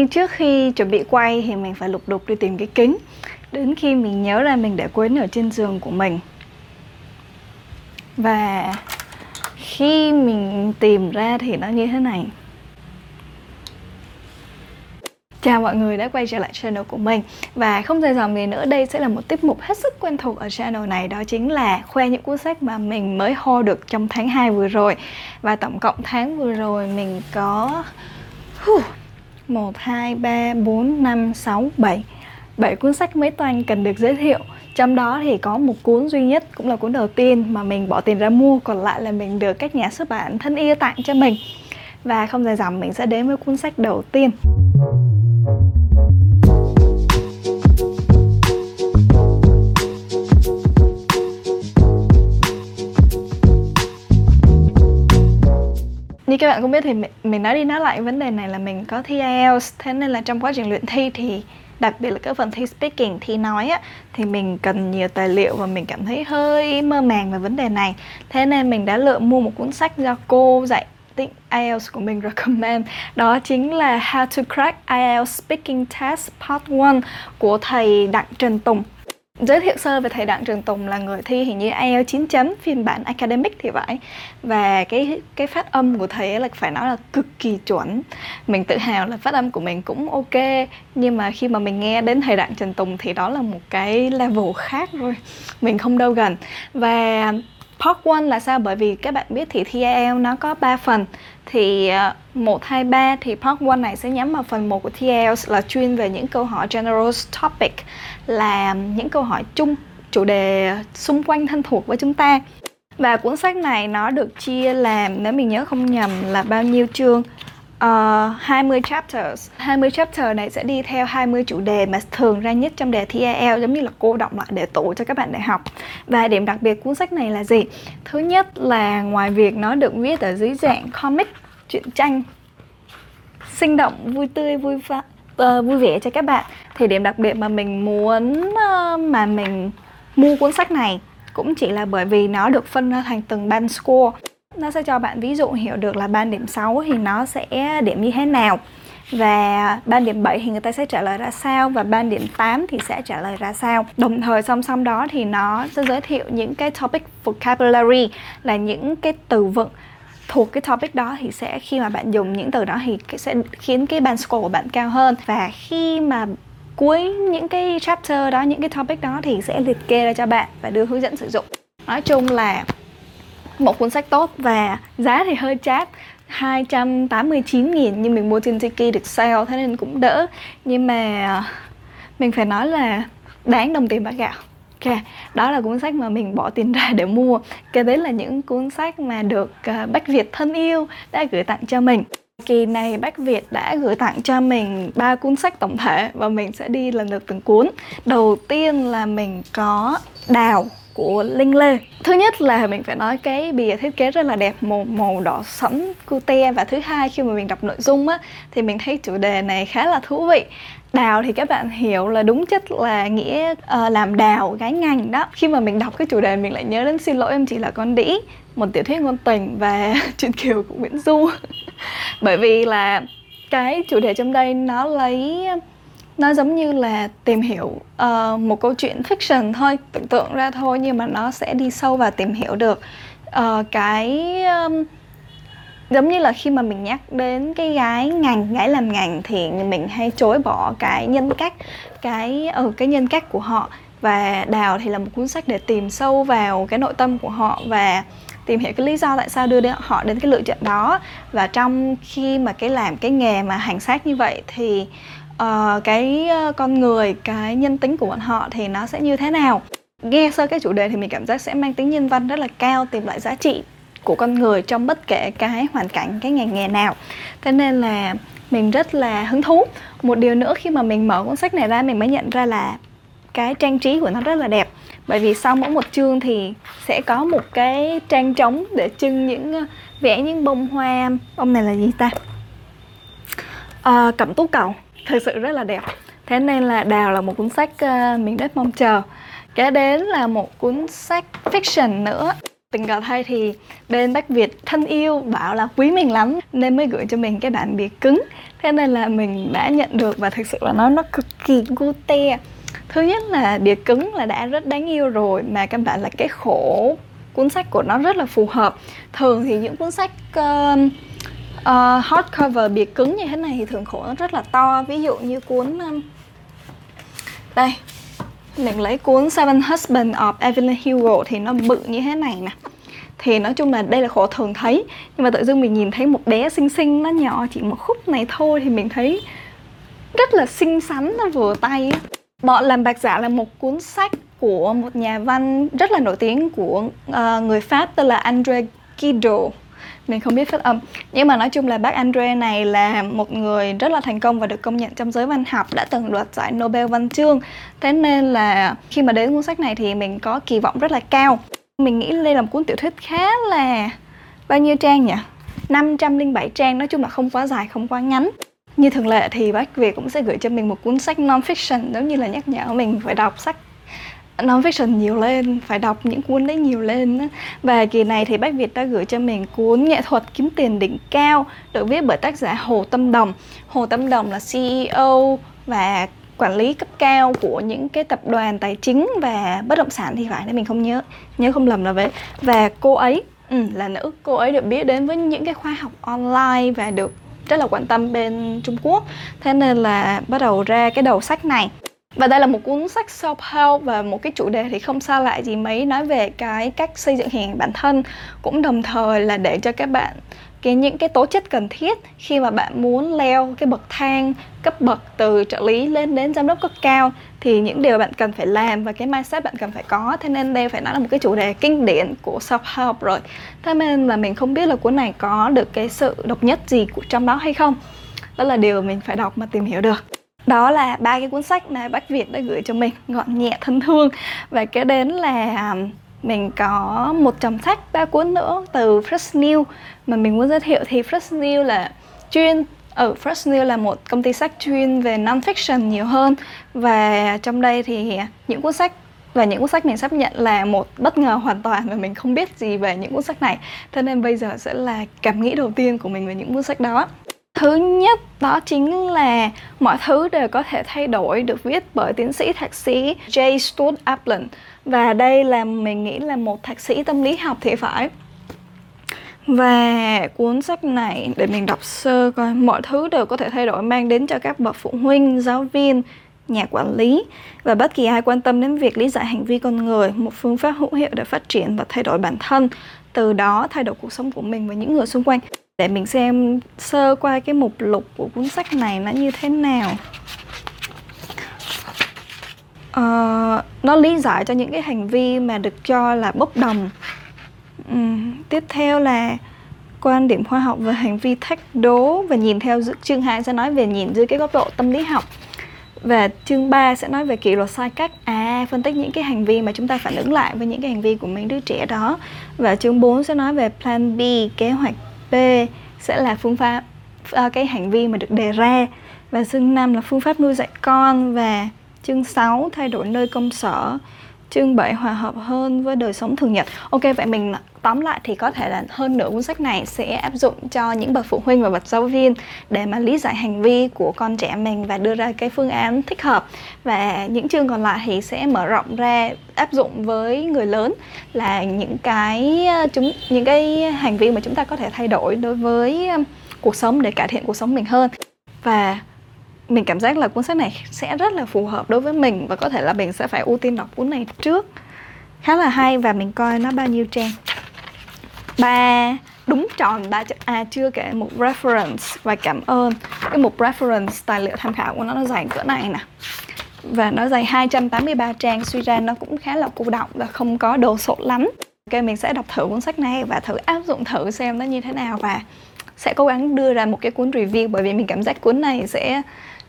ngay trước khi chuẩn bị quay thì mình phải lục đục đi tìm cái kính. Đến khi mình nhớ ra mình để quên ở trên giường của mình. Và khi mình tìm ra thì nó như thế này. Chào mọi người đã quay trở lại channel của mình. Và không dài dòng gì nữa, đây sẽ là một tiết mục hết sức quen thuộc ở channel này. Đó chính là khoe những cuốn sách mà mình mới ho được trong tháng 2 vừa rồi. Và tổng cộng tháng vừa rồi mình có 1, 2, 3, 4, 5, 6, 7 7 cuốn sách mới toanh cần được giới thiệu. Trong đó thì có một cuốn duy nhất cũng là cuốn đầu tiên mà mình bỏ tiền ra mua còn lại là mình được các nhà xuất bản thân yêu tặng cho mình. Và không dài dòng mình sẽ đến với cuốn sách đầu tiên. Các bạn cũng biết thì mình nói đi nói lại vấn đề này là mình có thi IELTS. Thế nên là trong quá trình luyện thi thì, đặc biệt là cái phần thi speaking, thi nói á, thì mình cần nhiều tài liệu và mình cảm thấy hơi mơ màng về vấn đề này. Thế nên mình đã lựa mua một cuốn sách do cô dạy tiếng IELTS của mình recommend. Đó chính là How to Crack IELTS Speaking Test Part 1 của thầy Đặng Trần Tùng giới thiệu sơ về thầy Đặng Trường Tùng là người thi hình như IELTS 9 chấm, phiên bản academic thì vậy và cái cái phát âm của thầy ấy là phải nói là cực kỳ chuẩn. Mình tự hào là phát âm của mình cũng ok. Nhưng mà khi mà mình nghe đến thầy Đặng Trần Tùng thì đó là một cái level khác rồi mình không đâu gần. Và Part 1 là sao? Bởi vì các bạn biết thì thi IELTS nó có 3 phần. Thì 1, 2, 3 thì Part 1 này sẽ nhắm vào phần 1 của thi là chuyên về những câu hỏi general topic Là những câu hỏi chung, chủ đề xung quanh thân thuộc với chúng ta. Và cuốn sách này nó được chia làm nếu mình nhớ không nhầm là bao nhiêu chương? Ờ, uh, 20 chapters. 20 chapter này sẽ đi theo 20 chủ đề mà thường ra nhất trong đề thi IELTS giống như là cô động lại để tủ cho các bạn đại học. Và điểm đặc biệt cuốn sách này là gì? Thứ nhất là ngoài việc nó được viết ở dưới dạng comic truyện tranh sinh động vui tươi vui pha, uh, vui vẻ cho các bạn. Thì điểm đặc biệt mà mình muốn uh, mà mình mua cuốn sách này cũng chỉ là bởi vì nó được phân ra thành từng ban score nó sẽ cho bạn ví dụ hiểu được là ban điểm 6 thì nó sẽ điểm như thế nào. Và ban điểm 7 thì người ta sẽ trả lời ra sao và ban điểm 8 thì sẽ trả lời ra sao. Đồng thời song song đó thì nó sẽ giới thiệu những cái topic vocabulary là những cái từ vựng thuộc cái topic đó thì sẽ khi mà bạn dùng những từ đó thì sẽ khiến cái ban score của bạn cao hơn. Và khi mà cuối những cái chapter đó, những cái topic đó thì sẽ liệt kê ra cho bạn và đưa hướng dẫn sử dụng. Nói chung là một cuốn sách tốt và giá thì hơi chát 289 nghìn nhưng mình mua trên Tiki được sale thế nên cũng đỡ. Nhưng mà ờ, mình phải nói là đáng đồng tiền bát gạo Ok, đó là cuốn sách mà mình bỏ tiền ra để mua. Kế đến là những cuốn sách mà được uh, Bách Việt thân yêu đã gửi tặng cho mình. Kỳ này Bách Việt đã gửi tặng cho mình ba cuốn sách tổng thể và mình sẽ đi lần lượt từng cuốn. Đầu tiên là mình có Đào của Linh Lê. Thứ nhất là mình phải nói cái bìa thiết kế rất là đẹp Màu, màu đỏ sẫm cute Và thứ hai khi mà mình đọc nội dung á Thì mình thấy chủ đề này khá là thú vị. Đào thì các bạn hiểu là đúng chất là nghĩa uh, làm đào gái ngành đó. Khi mà mình đọc cái chủ đề mình lại nhớ đến Xin lỗi em chỉ là con đĩ Một tiểu thuyết ngôn tình và chuyện kiều của Nguyễn Du. Bởi vì là cái chủ đề trong đây nó lấy nó giống như là tìm hiểu uh, một câu chuyện fiction thôi tưởng tượng ra thôi nhưng mà nó sẽ đi sâu và tìm hiểu được. Uh, cái um, giống như là khi mà mình nhắc đến cái gái ngành gái làm ngành thì mình hay chối bỏ cái nhân cách cái ở ừ, cái nhân cách của họ. Và đào thì là một cuốn sách để tìm sâu vào cái nội tâm của họ và tìm hiểu cái lý do tại sao đưa đến họ đến cái lựa chọn đó. Và trong khi mà cái làm cái nghề mà hành xác như vậy thì uh, cái ờ, con người cái nhân tính của bọn họ thì nó sẽ như thế nào? Nghe sơ cái chủ đề thì mình cảm giác sẽ mang tính nhân văn rất là cao tìm lại giá trị của con người trong bất kể cái hoàn cảnh cái ngành nghề nào. Thế nên là mình rất là hứng thú. Một điều nữa khi mà mình mở cuốn sách này ra mình mới nhận ra là cái trang trí của nó rất là đẹp. Bởi vì sau mỗi một chương thì sẽ có một cái trang trống để trưng những ờ, vẽ những bông hoa. Bông này là gì ta? À, cẩm tú cầu thực sự rất là đẹp. Thế nên là đào là một cuốn sách ờ, uh, mình rất mong chờ. Kế đến là một cuốn sách fiction nữa. Tình cờ thay thì bên Bách Việt thân yêu bảo là quý mình lắm nên mới gửi cho mình cái bản bìa cứng. Thế nên là mình đã nhận được và thực sự là nó nó cực kỳ cute Thứ nhất là bìa cứng là đã rất đáng yêu rồi mà căn bản là cái khổ cuốn sách của nó rất là phù hợp. Thường thì những cuốn sách uh, Ờ, uh, hardcover bìa cứng như thế này thì thường khổ nó rất là to. Ví dụ như cuốn um, đây. Mình lấy cuốn Seven Husbands of Evelyn Hugo thì nó bự như thế này nè. Thì nói chung là đây là khổ thường thấy. Nhưng mà tự dưng mình nhìn thấy một bé xinh xinh nó nhỏ chỉ một khúc này thôi thì mình thấy rất là xinh xắn nó vừa tay bọn làm bạc giả là một cuốn sách của một nhà văn rất là nổi tiếng của uh, người pháp tên là André Gide mình không biết phát âm. Nhưng mà nói chung là bác Andre này là một người rất là thành công và được công nhận trong giới văn học, đã từng đoạt giải Nobel văn chương. Thế nên là khi mà đến cuốn sách này thì mình có kỳ vọng rất là cao. Mình nghĩ đây là một cuốn tiểu thuyết khá là bao nhiêu trang nhỉ? 507 trang, nói chung là không quá dài, không quá ngắn. Như thường lệ thì bác Việt cũng sẽ gửi cho mình một cuốn sách non-fiction, giống như là nhắc nhở mình phải đọc sách non-fiction nhiều lên phải đọc những cuốn đấy nhiều lên và kỳ này thì bác Việt đã gửi cho mình cuốn nghệ thuật kiếm tiền đỉnh cao được viết bởi tác giả Hồ Tâm Đồng. Hồ Tâm Đồng là CEO và quản lý cấp cao của những cái tập đoàn tài chính và bất động sản thì phải nên mình không nhớ nhớ không lầm là vậy. Và cô ấy ừ, là nữ cô ấy được biết đến với những cái khoa học online và được rất là quan tâm bên Trung Quốc. Thế nên là bắt đầu ra cái đầu sách này và đây là một cuốn sách self-help và một cái chủ đề thì không xa lạ gì mấy, nói về cái cách xây dựng hình ảnh bản thân, cũng đồng thời là để cho các bạn cái những cái tố chất cần thiết khi mà bạn muốn leo cái bậc thang, cấp bậc từ trợ lý lên đến giám đốc cấp cao, thì những điều bạn cần phải làm và cái mindset bạn cần phải có. Thế nên đây phải nói là một cái chủ đề kinh điển của self help rồi. Thế nên là mình không biết là cuốn này có được cái sự độc nhất gì của trong đó hay không. Đó là điều mình phải đọc mà tìm hiểu được đó là ba cái cuốn sách mà bác Việt đã gửi cho mình, gọn nhẹ, thân thương. Và kế đến là à, mình có một chồng sách, ba cuốn nữa từ Fresh New mà mình muốn giới thiệu. Thì Fresh New là chuyên ở Fresh New là một công ty sách chuyên về non-fiction nhiều hơn. Và trong đây thì à, những cuốn sách, và những cuốn sách mình sắp nhận là một bất ngờ hoàn toàn và mình không biết gì về những cuốn sách này. Thế nên bây giờ sẽ là cảm nghĩ đầu tiên của mình về những cuốn sách đó thứ nhất đó chính là mọi thứ đều có thể thay đổi được viết bởi tiến sĩ thạc sĩ J. Stuart Applin và đây là, mình nghĩ là một thạc sĩ tâm lý học thì phải. Và cuốn sách này, để mình đọc sơ coi, mọi thứ đều có thể thay đổi, mang đến cho các bậc phụ huynh, giáo viên, nhà quản lý. Và bất kỳ ai quan tâm đến việc lý giải hành vi con người, một phương pháp hữu hiệu để phát triển và thay đổi bản thân, từ đó thay đổi cuộc sống của mình và những người xung quanh để mình xem sơ qua cái mục lục của cuốn sách này nó như thế nào. Uh, nó lý giải cho những cái hành vi mà được cho là bốc đồng. Uhm, tiếp theo là quan điểm khoa học về hành vi thách đố và nhìn theo chương 2 sẽ nói về nhìn dưới cái góc độ tâm lý học và chương 3 sẽ nói về kỷ luật sai cách. À phân tích những cái hành vi mà chúng ta phản ứng lại với những cái hành vi của mấy đứa trẻ đó. Và chương 4 sẽ nói về plan B kế hoạch B sẽ là phương pháp uh, cái hành vi mà được đề ra. Và chương 5 là phương pháp nuôi dạy con và chương 6 thay đổi nơi công sở chương 7 hòa hợp hơn với đời sống thường nhật. Ok, vậy mình tóm lại thì có thể là hơn nửa cuốn sách này sẽ áp dụng cho những bậc phụ huynh và bậc giáo viên để mà lý giải hành vi của con trẻ mình và đưa ra cái phương án thích hợp. Và những chương còn lại thì sẽ mở rộng ra, áp dụng với người lớn là những cái ờ, chúng, những cái hành vi mà chúng ta có thể thay đổi đối với ờ, cuộc sống để cải thiện cuộc sống mình hơn. Và mình cảm giác là cuốn sách này sẽ rất là phù hợp đối với mình và có thể là mình sẽ phải ưu tiên đọc cuốn này trước. Khá là hay và mình coi nó bao nhiêu trang. Ba, đúng tròn, ba chữ A chưa kể một reference và cảm ơn. Cái mục reference tài liệu tham khảo của nó nó dài cỡ này nè. Và nó dày 283 trang, suy ra nó cũng khá là cô động và không có đồ sộ lắm. Ok, mình sẽ đọc thử cuốn sách này và thử áp dụng thử xem nó như thế nào và sẽ cố gắng đưa ra một cái cuốn review bởi vì mình cảm giác cuốn này sẽ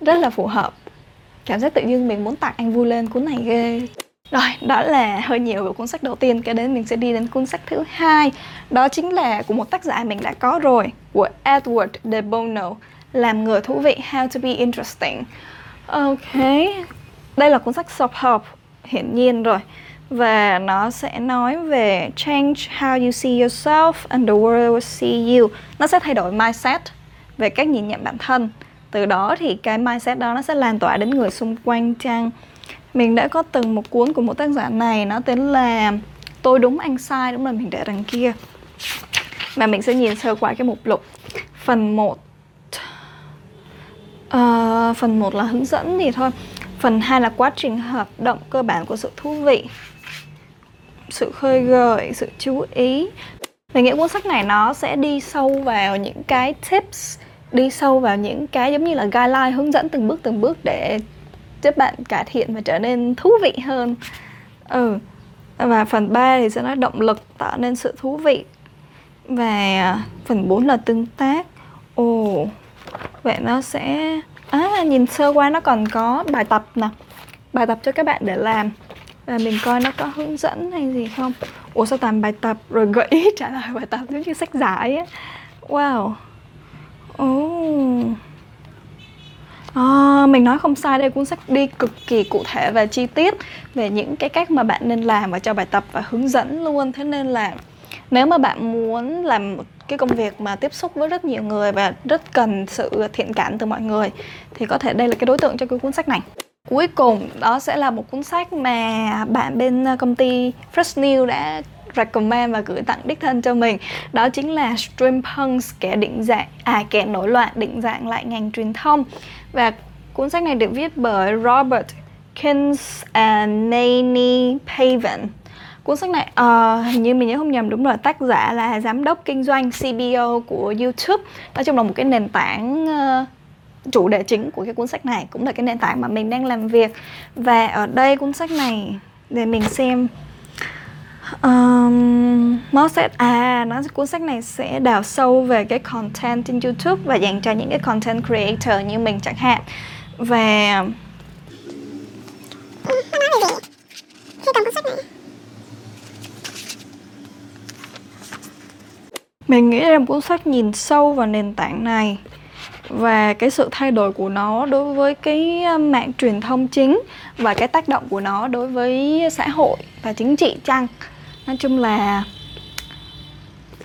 rất là phù hợp. Cảm giác tự nhiên mình muốn tặng anh vui lên cuốn này ghê. Rồi, đó là hơi nhiều về cuốn sách đầu tiên Cái đến mình sẽ đi đến cuốn sách thứ hai. Đó chính là của một tác giả mình đã có rồi Của Edward de Bono Làm người thú vị, How to be interesting. Ok Đây là cuốn sách sập hợp Hiển nhiên rồi. Và nó sẽ nói về change how you see yourself and the world will see you. Nó sẽ thay đổi mindset về cách nhìn nhận bản thân. Từ đó thì cái mindset đó nó sẽ lan tỏa đến người xung quanh chăng. Mình đã có từng một cuốn của một tác giả này nó tên là Tôi đúng anh sai đúng là mình để đằng kia. Và mình sẽ nhìn sơ qua cái mục lục. Phần 1 uh, ờ, phần 1 là hướng dẫn thì thôi. Phần 2 là quá trình hoạt động cơ bản của sự thú vị sự khơi gợi sự chú ý mình nghĩ cuốn sách này nó sẽ đi sâu vào những cái tips đi sâu vào những cái giống như là guideline, hướng dẫn từng bước từng bước để giúp bạn cải thiện và trở nên thú vị hơn. Ừ và phần 3 thì sẽ nói động lực tạo nên sự thú vị. Và à, phần 4 là tương tác. Ồ, vậy nó sẽ à nhìn sơ qua nó còn có bài tập nè. Bài tập cho các bạn để làm. Và mình coi nó có hướng dẫn hay gì không. Ủa, sao toàn bài tập rồi gợi ý trả lời bài tập giống như sách giải á. Wow oh. À, mình nói không sai đây cuốn sách đi cực kỳ cụ thể và chi tiết về những cái cách mà bạn nên làm và cho bài tập và hướng dẫn luôn thế nên là nếu mà bạn muốn làm một cái công việc mà tiếp xúc với rất nhiều người và rất cần sự thiện cảm từ mọi người thì có thể đây là cái đối tượng cho cái cuốn sách này Cuối cùng đó sẽ là một cuốn sách mà bạn bên ờ, công ty Fresh New đã recommend và gửi tặng đích thân cho mình. Đó chính là Streampunks kẻ định dạng à kẻ nổi loạn định dạng lại ngành truyền thông. Và cuốn sách này được viết bởi Robert Kins and Nanny Paven. Cuốn sách này uh, hình như mình nhớ không nhầm đúng rồi tác giả là giám đốc kinh doanh CBO của YouTube. Nói chung là một cái nền tảng uh, chủ đề chính của cái cuốn sách này cũng là cái nền tảng mà mình đang làm việc. Và ở đây cuốn sách này để mình xem um, nó sẽ à nó cuốn sách này sẽ đào sâu về cái content trên YouTube và dành cho những cái content creator như mình chẳng hạn. Và mình nghĩ là cuốn sách nhìn sâu vào nền tảng này và cái sự thay đổi của nó đối với cái ờ, mạng truyền thông chính và cái tác động của nó đối với xã hội và chính trị chăng? Nói chung là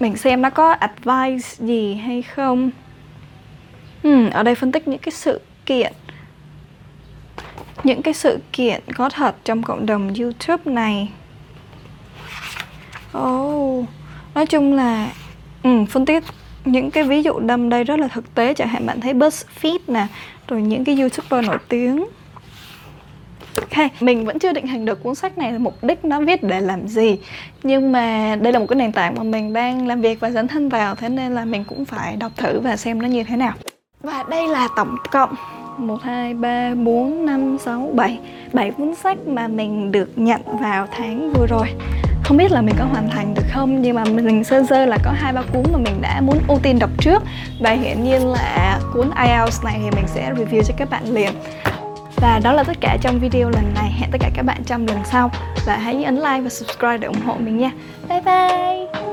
mình xem nó có advice gì hay không. Hmm, ở đây phân tích những cái sự kiện. Những cái sự kiện có thật trong cộng đồng youtube này. Oh, nói chung là ừ, phân tích những cái ví dụ đâm đây rất là thực tế. Chẳng hạn bạn thấy BuzzFeed nè rồi những cái youtuber nổi tiếng. Ok, mình vẫn chưa định hình được cuốn sách này mục đích nó viết để làm gì. Nhưng mà đây là một cái nền tảng mà mình đang làm việc và dấn thân vào Thế nên là mình cũng phải đọc thử và xem nó như thế nào. Và đây là tổng cộng. 1, 2, 3, 4, 5, 6, 7 7 cuốn sách mà mình được nhận vào tháng vừa rồi. Không biết là mình có hoàn thành được không nhưng mà mình sơ sơ là có hai ba cuốn mà mình đã muốn ưu tiên đọc trước. Và hiển nhiên là cuốn IELTS này thì mình sẽ review cho các bạn liền và đó là tất cả trong video lần này. Hẹn tất cả các bạn trong lần sau. Và hãy ấn like và subscribe để ủng hộ mình nha. Bye bye!